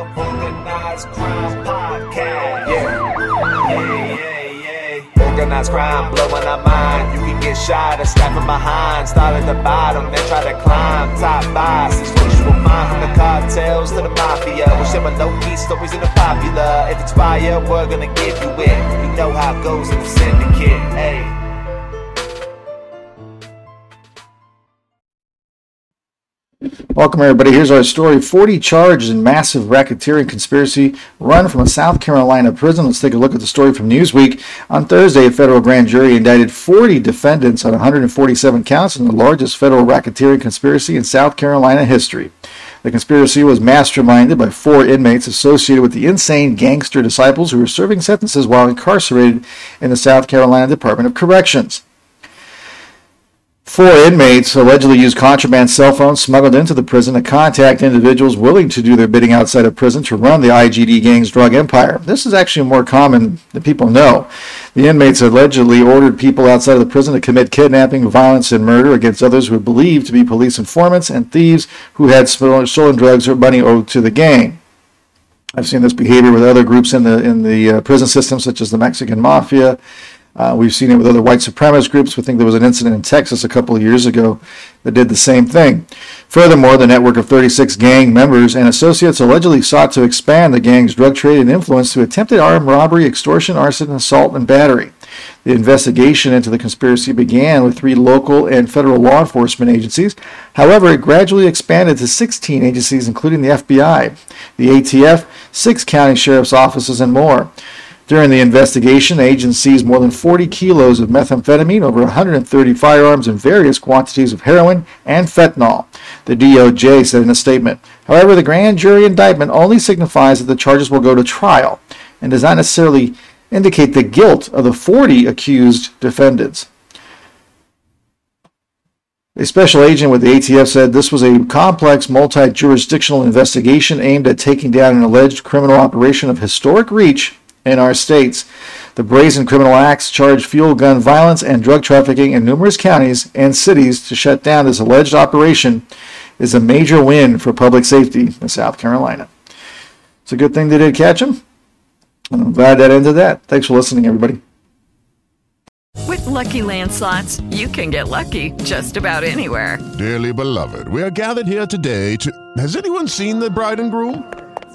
The Organized Crime Podcast. Yeah, yeah, yeah, yeah. Organized crime blowing our mind. You can get shot or stabbed from behind. Start at the bottom, then try to climb. Top five situations you will find from the cartels to the mafia. We're sharing low key stories in the popular. If it's fire, we're gonna give you it. You know how it goes in the syndicate. Welcome, everybody. Here's our story 40 charges in massive racketeering conspiracy run from a South Carolina prison. Let's take a look at the story from Newsweek. On Thursday, a federal grand jury indicted 40 defendants on 147 counts in the largest federal racketeering conspiracy in South Carolina history. The conspiracy was masterminded by four inmates associated with the insane gangster disciples who were serving sentences while incarcerated in the South Carolina Department of Corrections. Four inmates allegedly used contraband cell phones smuggled into the prison to contact individuals willing to do their bidding outside of prison to run the IGD gang's drug empire. This is actually more common than people know. The inmates allegedly ordered people outside of the prison to commit kidnapping, violence, and murder against others who were believed to be police informants and thieves who had stolen drugs or money owed to the gang. I've seen this behavior with other groups in the in the uh, prison system, such as the Mexican Mafia. Uh, we've seen it with other white supremacist groups. We think there was an incident in Texas a couple of years ago that did the same thing. Furthermore, the network of 36 gang members and associates allegedly sought to expand the gang's drug trade and influence through attempted armed robbery, extortion, arson, assault, and battery. The investigation into the conspiracy began with three local and federal law enforcement agencies. However, it gradually expanded to 16 agencies, including the FBI, the ATF, six county sheriff's offices, and more. During the investigation, agents seized more than 40 kilos of methamphetamine, over 130 firearms, and various quantities of heroin and fentanyl, the DOJ said in a statement. However, the grand jury indictment only signifies that the charges will go to trial and does not necessarily indicate the guilt of the 40 accused defendants. A special agent with the ATF said this was a complex, multi jurisdictional investigation aimed at taking down an alleged criminal operation of historic reach in our states. The brazen criminal acts charge fuel gun violence and drug trafficking in numerous counties and cities to shut down this alleged operation is a major win for public safety in South Carolina. It's a good thing they did catch him. I'm glad that ended that. Thanks for listening, everybody. With Lucky Land slots, you can get lucky just about anywhere. Dearly beloved, we are gathered here today to. Has anyone seen the bride and groom?